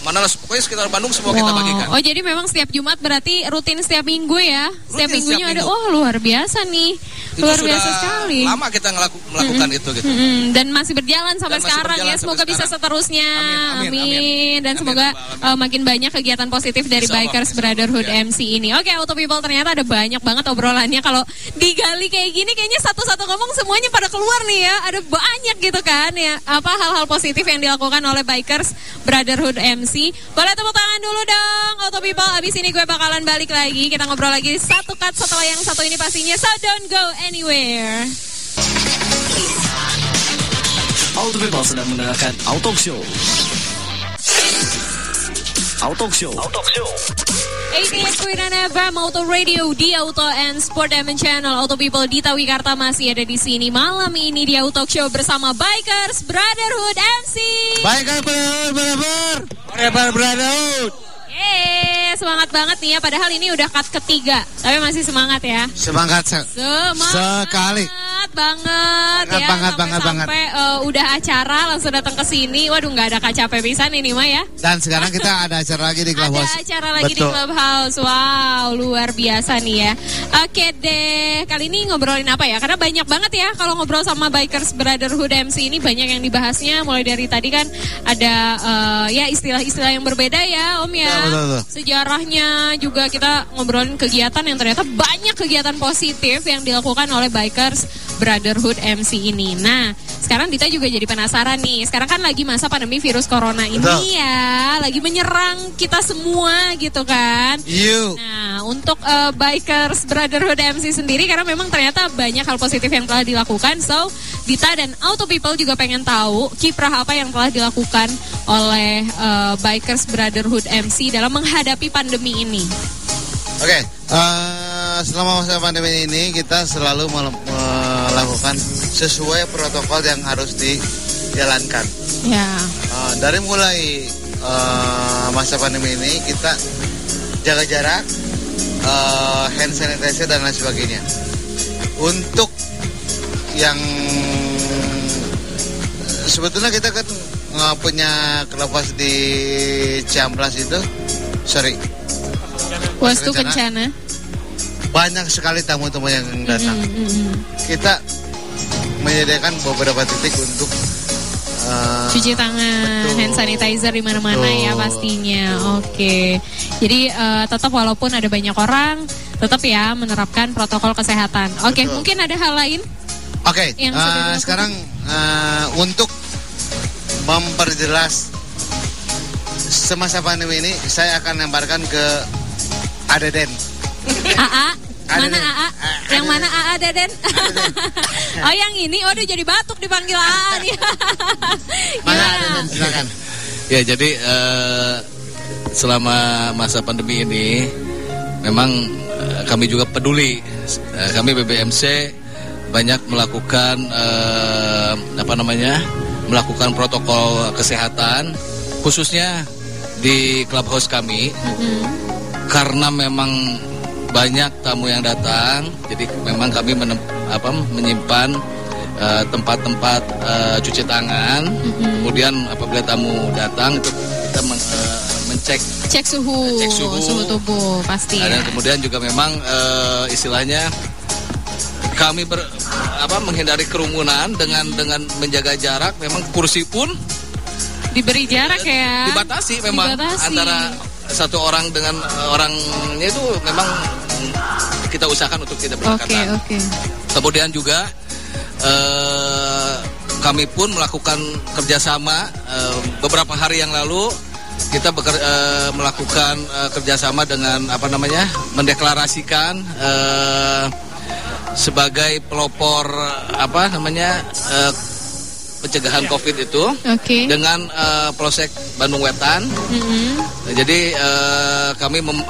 mana lah. Pokoknya sekitar Bandung semua kita Wow. bagikan. Oh jadi memang setiap Jumat berarti rutin setiap minggu ya? Setiap Rutin minggunya setiap ada. minggu. Oh luar biasa nih. Itu Luar sudah biasa sekali. lama kita ngelaku- melakukan itu gitu. Mm-mm, dan masih berjalan sampai Dan masih sekarang berjalan ya. Semoga bisa sekarang. seterusnya. Amin, amin, amin. Dan semoga uh, makin banyak kegiatan positif dari Insya Bikers Allah, Brotherhood ya. MC ini. Oke, Auto People ternyata ada banyak banget obrolannya. Kalau digali kayak gini, kayaknya satu-satu ngomong semuanya pada keluar nih ya. Ada banyak gitu kan ya. Apa hal-hal positif yang dilakukan oleh Bikers Brotherhood MC. Boleh tepuk tangan dulu dong, Auto People. Abis ini gue bakalan balik lagi. Kita ngobrol lagi satu cut setelah yang satu ini pastinya. So don't go anywhere. Auto People sedang mendengarkan Auto Show. Auto Show. Auto Show. 88 FM Auto Radio di Auto and Sport Diamond Channel Auto People Dita Wikarta masih ada di sini malam ini di Auto Show bersama Bikers Brotherhood MC. Baikkan brother, brother. Brother, brotherhood. Yeay, semangat banget nih ya. Padahal ini udah cut ketiga, tapi masih semangat ya. Semangat se- Semangat sekali. Banget Banget, ya. banget, banget, banget. Sampai eh, udah acara langsung datang ke sini. Waduh nggak ada kaca pisan ini mah ya. Dan sekarang kita ada acara lagi di Clubhouse. Ada acara lagi di Betul. Clubhouse. Wow, luar biasa nih ya. Oke deh, kali ini ngobrolin apa ya? Karena banyak banget ya kalau ngobrol sama Bikers Brotherhood MC ini banyak yang dibahasnya. Mulai dari tadi kan ada eh, ya istilah-istilah yang berbeda ya, Om ya. Betul, betul, betul. Sejarahnya juga kita ngobrolin kegiatan yang ternyata banyak kegiatan positif yang dilakukan oleh Bikers Brotherhood MC ini. Nah, sekarang Dita juga jadi penasaran nih. Sekarang kan lagi masa pandemi virus corona ini Betul. ya, lagi menyerang kita semua gitu kan. You. Nah, untuk eh, Bikers Brotherhood MC sendiri karena memang ternyata banyak hal positif yang telah dilakukan. So, Dita dan Auto People juga pengen tahu kiprah apa yang telah dilakukan oleh eh, Bikers Brotherhood MC dalam menghadapi pandemi ini. Oke, eh, selama masa pandemi ini kita selalu mel- melakukan sesuai protokol yang harus dijalankan. Ya. Eh, dari mulai eh, masa pandemi ini kita jaga jarak, eh, hand sanitizer dan lain sebagainya. Untuk yang sebetulnya kita kan eh, punya kelepas di Ciamplas itu, sorry, Wastu Kencana. Kencana. Banyak sekali tamu-tamu yang datang. Mm-mm. Kita menyediakan beberapa titik untuk eh, Cuci tangan, Betul. hand sanitizer di mana-mana ya pastinya. Oke. Jadi eh, tetap walaupun ada banyak orang, tetap ya menerapkan protokol kesehatan. Oke, Betul. mungkin ada hal lain? Oke, Yang dilakukan. sekarang eh, untuk memperjelas semasa pandemi ini, saya akan lemparkan ke Adeden. AA, mana Deden. AA? Yang mana AA Deden? oh yang ini, oh dia jadi batuk dipanggil AA nih. Mana? Adeden? Silakan. Ya jadi eh, selama masa pandemi ini memang eh, kami juga peduli. Eh, kami BBMC banyak melakukan eh, apa namanya melakukan protokol kesehatan khususnya di clubhouse kami karena memang banyak tamu yang datang jadi memang kami menem- apa, menyimpan eh, tempat-tempat eh, cuci tangan kemudian apabila tamu datang itu kita men- eh, mencek Cek suhu, Cek suhu. tubuh pasti. Nah, ya. dan kemudian juga memang eh, istilahnya kami ber, apa menghindari kerumunan dengan dengan menjaga jarak memang kursi pun Diberi jarak ya. dibatasi memang Dibatasi. antara satu orang dengan orangnya itu memang kita usahakan untuk tidak Oke, berdekatan. oke. Kemudian juga eh, kami pun melakukan kerjasama eh, beberapa hari yang lalu kita beker- eh, melakukan eh, kerjasama dengan apa namanya mendeklarasikan eh, sebagai pelopor apa namanya pencegahan COVID itu Oke. dengan eh, Polsek Bandung Wetan. Mm-mm. Nah, jadi eh, kami mem-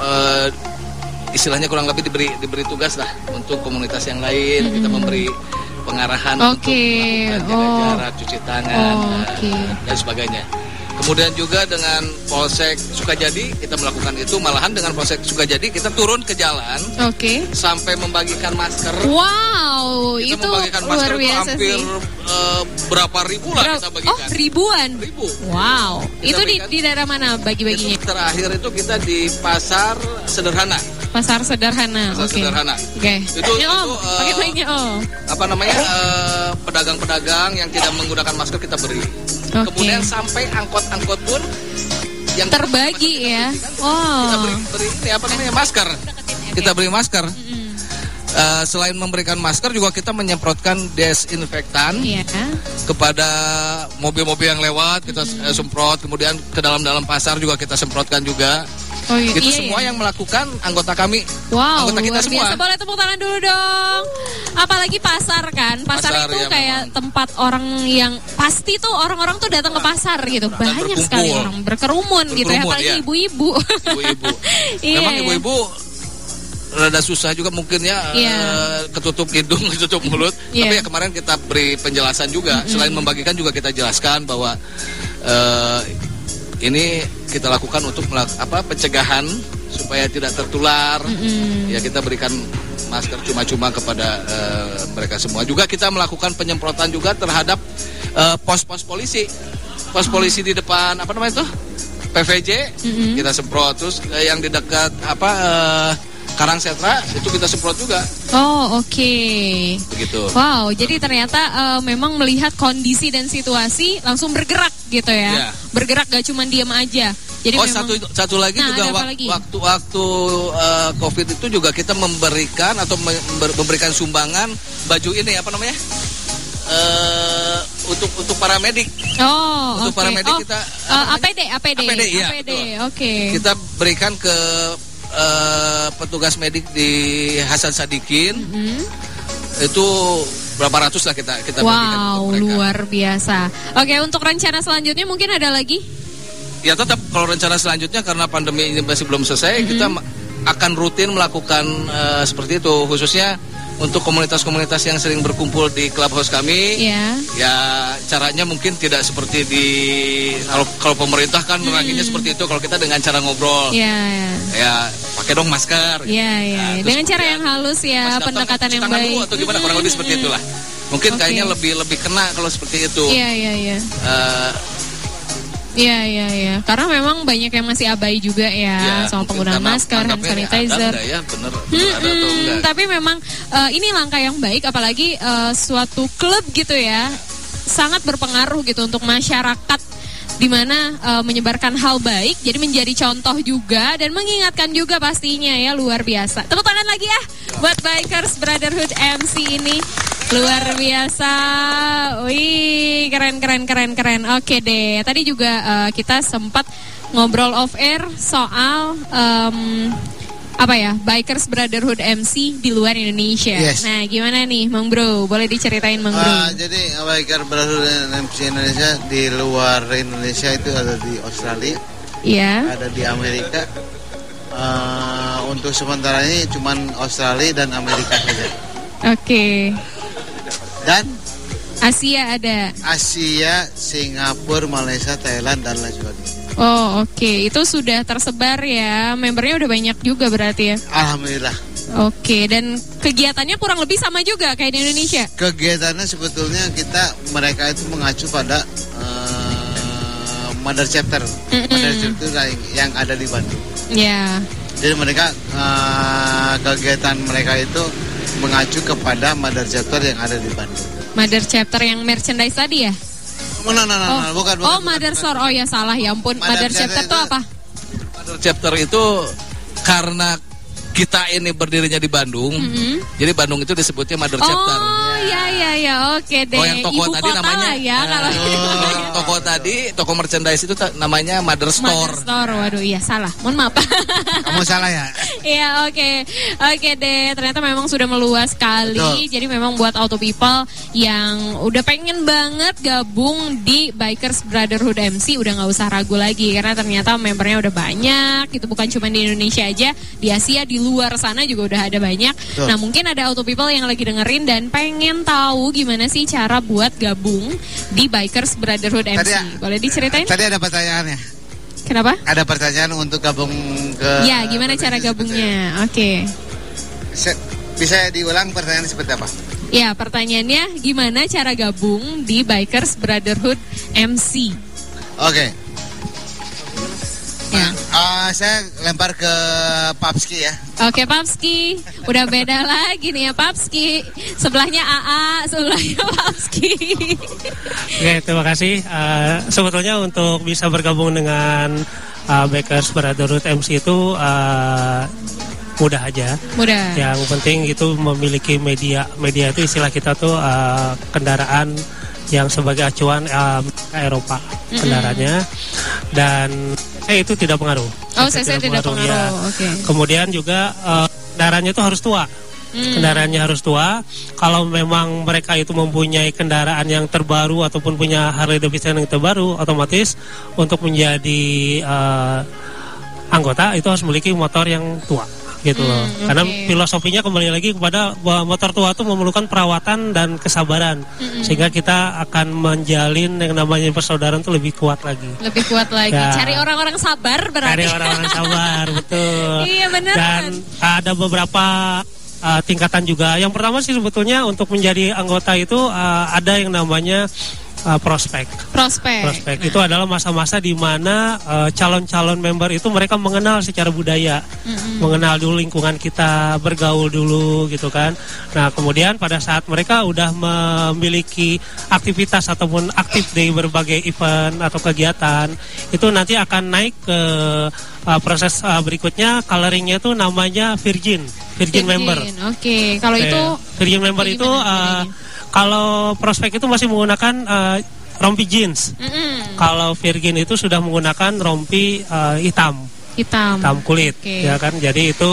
istilahnya kurang lebih diberi diberi tugas lah untuk komunitas yang lain kita memberi pengarahan Oke, untuk melakukan jaga oh. jarak, cuci tangan Oh, eh, oke. dan sebagainya. Kemudian juga dengan Polsek Sukajadi kita melakukan itu malahan dengan Polsek Sukajadi kita turun ke jalan Oke. sampai membagikan masker. Wow, Kita itu membagikan luar masker itu biasa hampir sih. eh, berapa ribu lah kita Oh, bagikan. ribuan. Ribu. Wow. Kita itu di, di daerah mana bagi-baginya? Itu terakhir itu kita di pasar sederhana. Pasar sederhana. Pasar Oke. sederhana. Oke. Itu- Ya, Om, itu, eh, pakai mic-nya, Om. apa namanya eh, pedagang-pedagang yang tidak menggunakan masker kita beri. Oke. Kemudian sampai angkot-angkot pun yang Terbagi ya. kita beri, Oh. beri ini apa namanya masker. Kita beri masker. Eh, selain memberikan masker juga kita menyemprotkan desinfektan Iya. kepada mobil-mobil yang lewat kita eh, semprot kemudian ke dalam-dalam pasar juga kita semprotkan juga. Oh, iya, Itu iya, semua iya. yang melakukan anggota kami. Wow, anggota kita luar semua. biasa. Boleh tepuk tangan dulu dong. Apalagi pasar kan. Pasar, Pasar, itu ya, kayak tempat orang yang pasti tuh orang-orang tuh datang ke pasar gitu. Banyak berkumpul. sekali orang berkerumun, gitu ya. Berkerumun, Apalagi iya. ibu-ibu. Ibu-ibu. Iya, Memang ibu-ibu rada susah juga mungkin ya Iya. eh, ketutup hidung, ketutup mulut. Iya. Tapi ya kemarin kita beri penjelasan juga. Selain membagikan juga kita jelaskan bahwa eh, ini kita lakukan untuk melak- apa pencegahan supaya tidak tertular. Ya kita berikan masker cuma-cuma kepada eh, mereka semua. Juga kita melakukan penyemprotan juga terhadap eh, pos-pos polisi. Pos polisi di depan apa namanya itu? PVJ kita semprot terus yang di dekat apa eh, Karang Setra itu kita semprot juga Oh, oke. begitu. Wow, jadi ternyata eh, memang melihat kondisi dan situasi langsung bergerak gitu ya. Iya. Bergerak gak cuma diam aja. Jadi oh memang satu satu lagi Nah, juga ada apa wak- lagi? waktu waktu eh, COVID itu juga kita memberikan atau member- memberikan sumbangan baju ini apa namanya eh untuk untuk para medik. Oh, Untuk oke. para medik Oh, kita, eh, APD, APD, APD, APD, betul. oke. Kita berikan ke eh, petugas medik di Hasan Sadikin Hmm. itu berapa ratus lah kita kita Wow, luar biasa. Oke, untuk rencana selanjutnya mungkin ada lagi? Ya tetap kalau rencana selanjutnya karena pandemi ini masih belum selesai Mm-hmm. kita ma- akan rutin melakukan eh, seperti itu khususnya untuk komunitas-komunitas yang sering berkumpul di clubhouse kami. Iya. Ya caranya mungkin tidak seperti di kalau kalau pemerintah kan meranginya seperti itu kalau kita dengan cara ngobrol. Iya, iya. Ya pakai dong masker. Iya, iya. Nah, terus Dengan cara yang halus ya, pendekatan yang baik. dulu atau gimana kurang lebih seperti itulah. Mungkin Oke. kayaknya lebih lebih kena kalau seperti itu. Iya, iya, iya. Eh, Iya, iya, iya. Karena memang banyak yang masih abai juga ya, ya, soal mungkin penggunaan masker, hand sanitizer. Ada ya, bener, bener ada atau Mm-mm, enggak. tapi memang eh, ini langkah yang baik apalagi eh, suatu klub gitu ya sangat berpengaruh gitu untuk masyarakat di mana eh, menyebarkan hal baik jadi menjadi contoh juga dan mengingatkan juga pastinya ya luar biasa. Tepuk tangan lagi ya buat Bikers Brotherhood MC ini. Luar biasa. Wih, keren keren keren keren. Oke deh. Tadi juga eh, kita sempat ngobrol off air soal em, apa ya Bikers Brotherhood MC di luar Indonesia. Yes. Nah, gimana nih, Mang Bro? Boleh diceritain, Mang Bro? Ah, jadi Biker Brotherhood MC Indonesia di luar Indonesia itu ada di Australia, Iya. ada di Amerika. Ah, untuk sementara ini cuman Australia dan Amerika saja. Oke. Dan Asia ada. Asia, Singapura, Malaysia, Thailand dan lain sebagainya. Oh, oke. Itu sudah tersebar ya. Membernya udah banyak juga berarti ya. Alhamdulillah. Oke, dan kegiatannya kurang lebih sama juga kayak di Indonesia. Kegiatannya sebetulnya kita mereka itu mengacu pada eh, mother chapter, mother chapter yang- yang ada di Bandung. Ya. Jadi mereka eh, kegiatan mereka itu mengacu kepada mother chapter yang ada di Bandung. Mother chapter yang merchandise tadi ya? Oh, no, no, no, no, bukan, bukan. oh, Mother Store. Oh ya salah ya ampun. Mother, Mother chapter itu apa? Mother chapter itu karena kita ini berdirinya di Bandung, Mhm. jadi Bandung itu disebutnya Mother Chapter. Oh ya ya ya oke deh. Oh, yang toko Ibu tadi kota namanya ya kalau Kalau yang toko tadi, toko merchandise itu namanya Mother Store. Mother Store. Waduh iya salah. Mohon maaf. Kamu salah ya? Iya oke oke deh ternyata memang sudah meluas sekali Betul. jadi memang buat auto people yang udah pengen banget gabung di Bikers Brotherhood MC udah nggak usah ragu lagi karena ternyata membernya udah banyak itu bukan cuma di Indonesia aja di Asia di luar sana juga udah ada banyak Betul. nah mungkin ada auto people yang lagi dengerin dan pengen tahu gimana sih cara buat gabung di Bikers Brotherhood MC Tadi- boleh diceritain Tadi ada pertanyaannya. kenapa Ada pertanyaan untuk gabung ke ya gimana cara gabungnya oke Se- Bisa diulang pertanyaan seperti apa? Ya, pertanyaannya gimana cara gabung di Bikers Brotherhood MC? Oke. Ya. Ah, saya lempar ke Papski ya. Oke Papski, udah beda lagi nih ya Papski. Sebelahnya AA, sebelahnya Papski. Oke, terima kasih. Eh, sebetulnya untuk bisa bergabung dengan eh, Bakers Brotherhood MC itu eh, mudah aja. Mudah. Yang penting itu memiliki media. Media itu istilah kita tuh eh, kendaraan yang sebagai acuan ke Eropa kendaraannya dan eh itu tidak pengaruh. Oh, saya tidak pengaruh. ya. Oke. Kemudian juga eh, kendaraannya itu harus tua. Hmm. Kendaraannya harus tua. Kalau memang mereka itu mempunyai kendaraan yang terbaru ataupun punya Harley Davidson yang terbaru, otomatis untuk menjadi eh, anggota itu harus memiliki motor yang tua gitu loh. Hmm, Karena oke. filosofinya kembali lagi kepada bahwa motor tua itu memerlukan perawatan dan kesabaran Mm-mm. sehingga kita akan menjalin yang namanya persaudaraan itu lebih kuat lagi. Lebih kuat lagi. Ya. Cari orang-orang sabar berarti. Cari orang-orang sabar, betul. Iya, beneran. Dan ada beberapa uh, tingkatan juga. Yang pertama sih sebetulnya untuk menjadi anggota itu uh, ada yang namanya uh, prospek. Prospek. Prospek itu adalah masa-masa di mana uh, calon-calon member itu mereka mengenal secara budaya, Mm-mm. mengenal dulu lingkungan kita, bergaul dulu gitu kan. Nah kemudian pada saat mereka udah memiliki aktivitas ataupun aktif di berbagai event atau kegiatan, itu nanti akan naik ke uh, proses uh, berikutnya. Coloringnya itu namanya virgin, virgin, member. Oke, kalau Oke. itu virgin member itu uh, kalau prospek itu masih menggunakan uh, rompi jeans. Mm-mm. Kalau virgin itu sudah menggunakan rompi uh, hitam, hitam. hitam kulit, Oke. ya kan. Jadi itu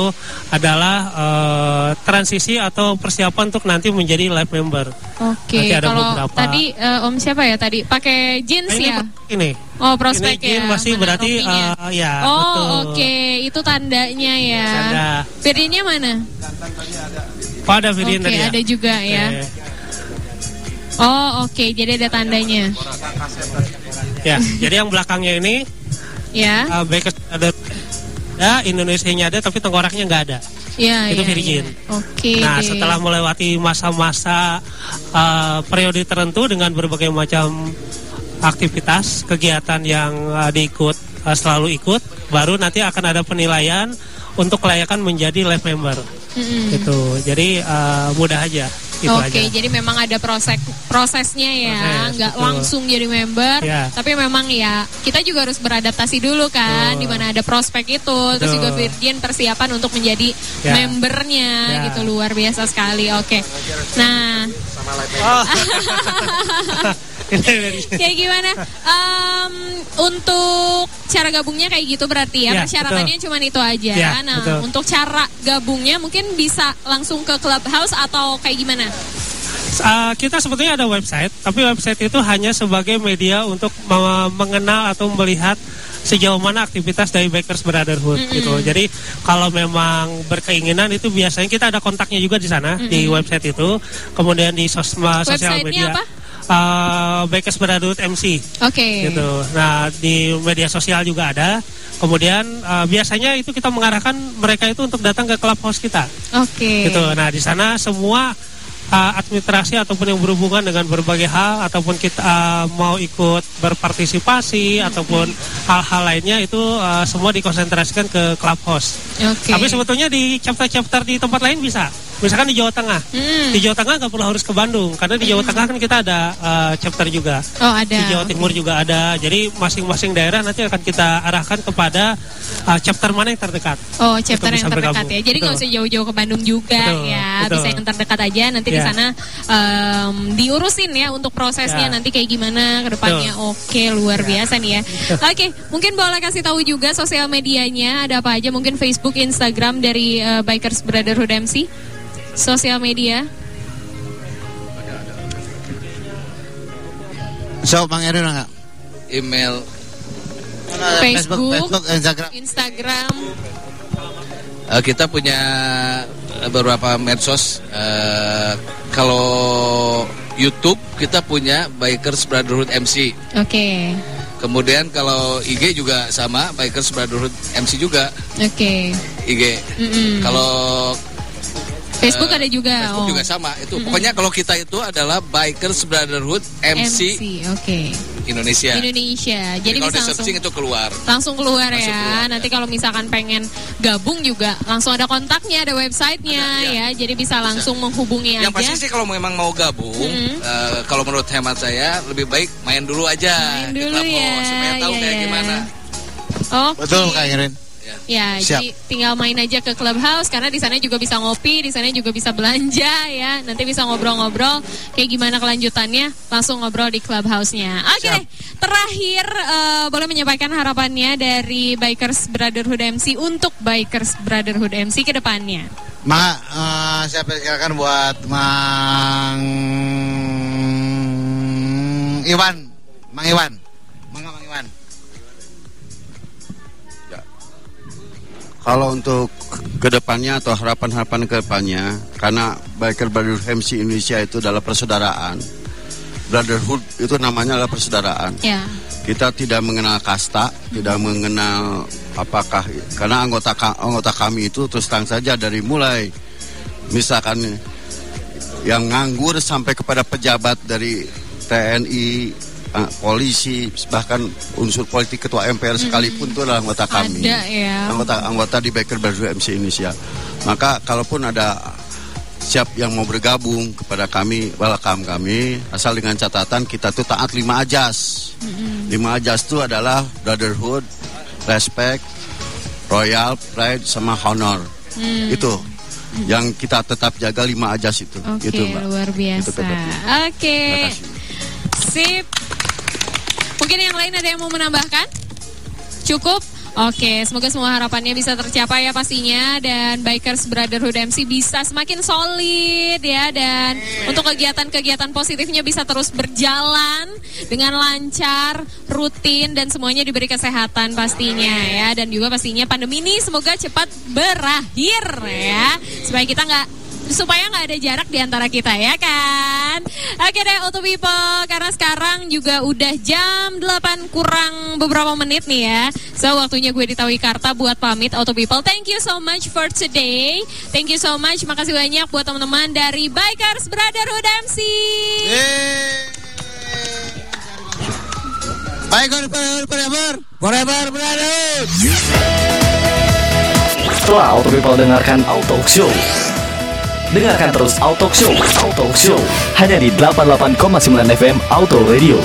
adalah uh, transisi atau persiapan untuk nanti menjadi live member. Oke, Nanti ada kalau beberapa. tadi eh, Om siapa ya tadi? Pakai jeans Nah, ini ya? ini. Oh, prospek ini ya. masih Mana berarti rompinya? uh, ya oh, oke, itu tandanya ya. Tanda. Virginnya mana? Oh, ada virgin Oke, tadi ya. ada juga ya. Oh, oke, jadi ada tandanya. Ya, jadi yang belakangnya ini Ya. uh, ada ada Indonesia-nya ada tapi tengkoraknya nggak ada. Ya, itu ya, virgin. ya. Oke. Nah, deh. setelah melewati masa-masa uh, periode tertentu dengan berbagai macam aktivitas, kegiatan yang uh, diikut uh, selalu ikut, baru nanti akan ada penilaian untuk kelayakan menjadi live member. Mm-mm. Gitu. Jadi uh, mudah aja. Itu Oke, aja. jadi memang ada proses prosesnya ya, Proses, nggak betul. langsung jadi member, Ya. tapi memang ya kita juga harus beradaptasi dulu kan, di mana ada prospek itu, terus Betul. juga Virgin persiapan untuk menjadi Ya. membernya Ya. gitu luar biasa sekali. Oke, nah Oh. kayak gimana? Em, untuk cara gabungnya kayak gitu berarti ya, Ya, persyaratannya cuma itu aja. Ya, nah, betul. untuk cara gabungnya mungkin bisa langsung ke clubhouse atau kayak gimana? Uh, kita sebetulnya ada website, tapi website itu hanya sebagai media untuk me- mengenal atau melihat sejauh mana aktivitas dari Bakers Brotherhood Mm-mm. gitu. Jadi kalau memang berkeinginan itu biasanya kita ada kontaknya juga di sana di Mm-mm. website itu. Kemudian di sosma, sosial media. apa? Uh, Bakers Brotherhood MC Oke. gitu. Nah di media sosial juga ada. Kemudian uh, biasanya itu kita mengarahkan mereka itu untuk datang ke clubhouse kita Oke. gitu. Nah di sana semua uh, administrasi ataupun yang berhubungan dengan berbagai hal ataupun kita uh, mau ikut berpartisipasi ataupun hal-hal lainnya itu uh, semua dikonsentrasikan ke clubhouse. Oke. Tapi sebetulnya di chapter-chapter di tempat lain bisa. Misalkan di Jawa Tengah. Mm. Di Jawa Tengah nggak perlu harus ke Bandung karena di Jawa Tengah kan kita ada uh, chapter juga. Oh ada. Di Jawa Timur juga ada. Jadi masing-masing daerah nanti akan kita arahkan kepada uh, chapter mana yang terdekat. Oh, chapter yang terdekat bergabung. ya. Jadi nggak usah jauh-jauh ke Bandung juga Betul, ya. betul. Bisa yang terdekat aja. Nanti di Ya. sana em, diurusin ya untuk prosesnya Ya. nanti kayak gimana ke depannya. Oke, luar biasa nih ya. Oke, mungkin boleh kasih tahu juga sosial medianya ada apa aja? Mungkin Facebook, Instagram dari eh, Bikers Brotherhood MC. Sosial media. So, Bang Erwin nggak? Email Facebook, Facebook, Instagram. Instagram. Eh, kita punya eh, beberapa medsos. Eh, kalau YouTube kita punya Bikers Brotherhood MC. Oke. Kemudian kalau IG juga sama Bikers Brotherhood MC juga Oke. IG. Mm-mm. Kalau Facebook eh, ada juga. Facebook oh. juga sama. Itu pokoknya kalau kita itu adalah Bikers Brotherhood MC, MC. Oke. Indonesia. Indonesia. Jadi, Jadi kalau bisa langsung itu keluar. langsung keluar Langsung ya. keluar, Nanti kalau misalkan pengen gabung juga langsung ada kontaknya, ada websitenya ya. Jadi bisa langsung menghubungi Yang aja. pasti sih kalau memang mau gabung, Mm-hmm. eh, kalau menurut hemat saya lebih baik main dulu aja Main dulu Clubhouse, ya, supaya tahu iya, kayak iya. gimana. Oke. Betul Kak Irin. Ya, Siap. jadi tinggal main aja ke clubhouse karena di sana juga bisa ngopi, di sana juga bisa belanja ya. Nanti bisa ngobrol-ngobrol kayak gimana kelanjutannya, langsung ngobrol di clubhouse-nya. Oke deh, terakhir eh, boleh menyampaikan harapannya dari Bikers Brotherhood MC untuk Bikers Brotherhood MC ke depannya. Maka eh, saya persilakan buat Mang Iwan, Mang Iwan, Kalau untuk ke depannya atau harapan-harapan ke depannya, karena Biker Brotherhood MC Indonesia itu adalah persaudaraan. Brotherhood itu namanya adalah persaudaraan. Ya. Kita tidak mengenal kasta, tidak mengenal apakah karena anggota anggota kami itu terus terang saja dari mulai misalkan yang nganggur sampai kepada pejabat dari TNI, eh, polisi, bahkan unsur politik ketua MPR sekalipun itu adalah anggota kami Ada ya. anggota anggota di Baker Brotherhood MC Indonesia. Maka kalaupun ada siap yang mau bergabung kepada kami, welcome kami. Asal dengan catatan kita tuh taat lima ajas. Lima ajas itu adalah brotherhood, respect, royal, pride, sama honor. Hmm. Itu yang kita tetap jaga lima ajas itu. Oke, Itu, Mbak. luar biasa. Oke. Kasih. Sip. Mungkin yang lain ada yang mau menambahkan? Cukup? Oke, semoga semua harapannya bisa tercapai ya pastinya. Dan Bikers Brotherhood MC bisa semakin solid ya. Dan untuk kegiatan-kegiatan positifnya bisa terus berjalan dengan lancar, rutin dan semuanya diberi kesehatan pastinya ya. Dan juga pastinya pandemi ini semoga cepat berakhir ya. Supaya kita nggak supaya nggak ada jarak di antara kita ya kan. Oke deh Auto People karena sekarang juga udah jam 8 kurang beberapa menit nih ya. So waktunya gue di Tawi Karta buat pamit Auto People. Thank you so much for today. Thank you so much. Makasih banyak buat teman-teman dari Bikers Brotherhood MC. Bikers Brotherhood forever, forever brotherhood. Setelah Auto People dengarkan Auto Show. Dengarkan terus Auto Show, Auto Show hanya di 88,9 FM Auto Radio.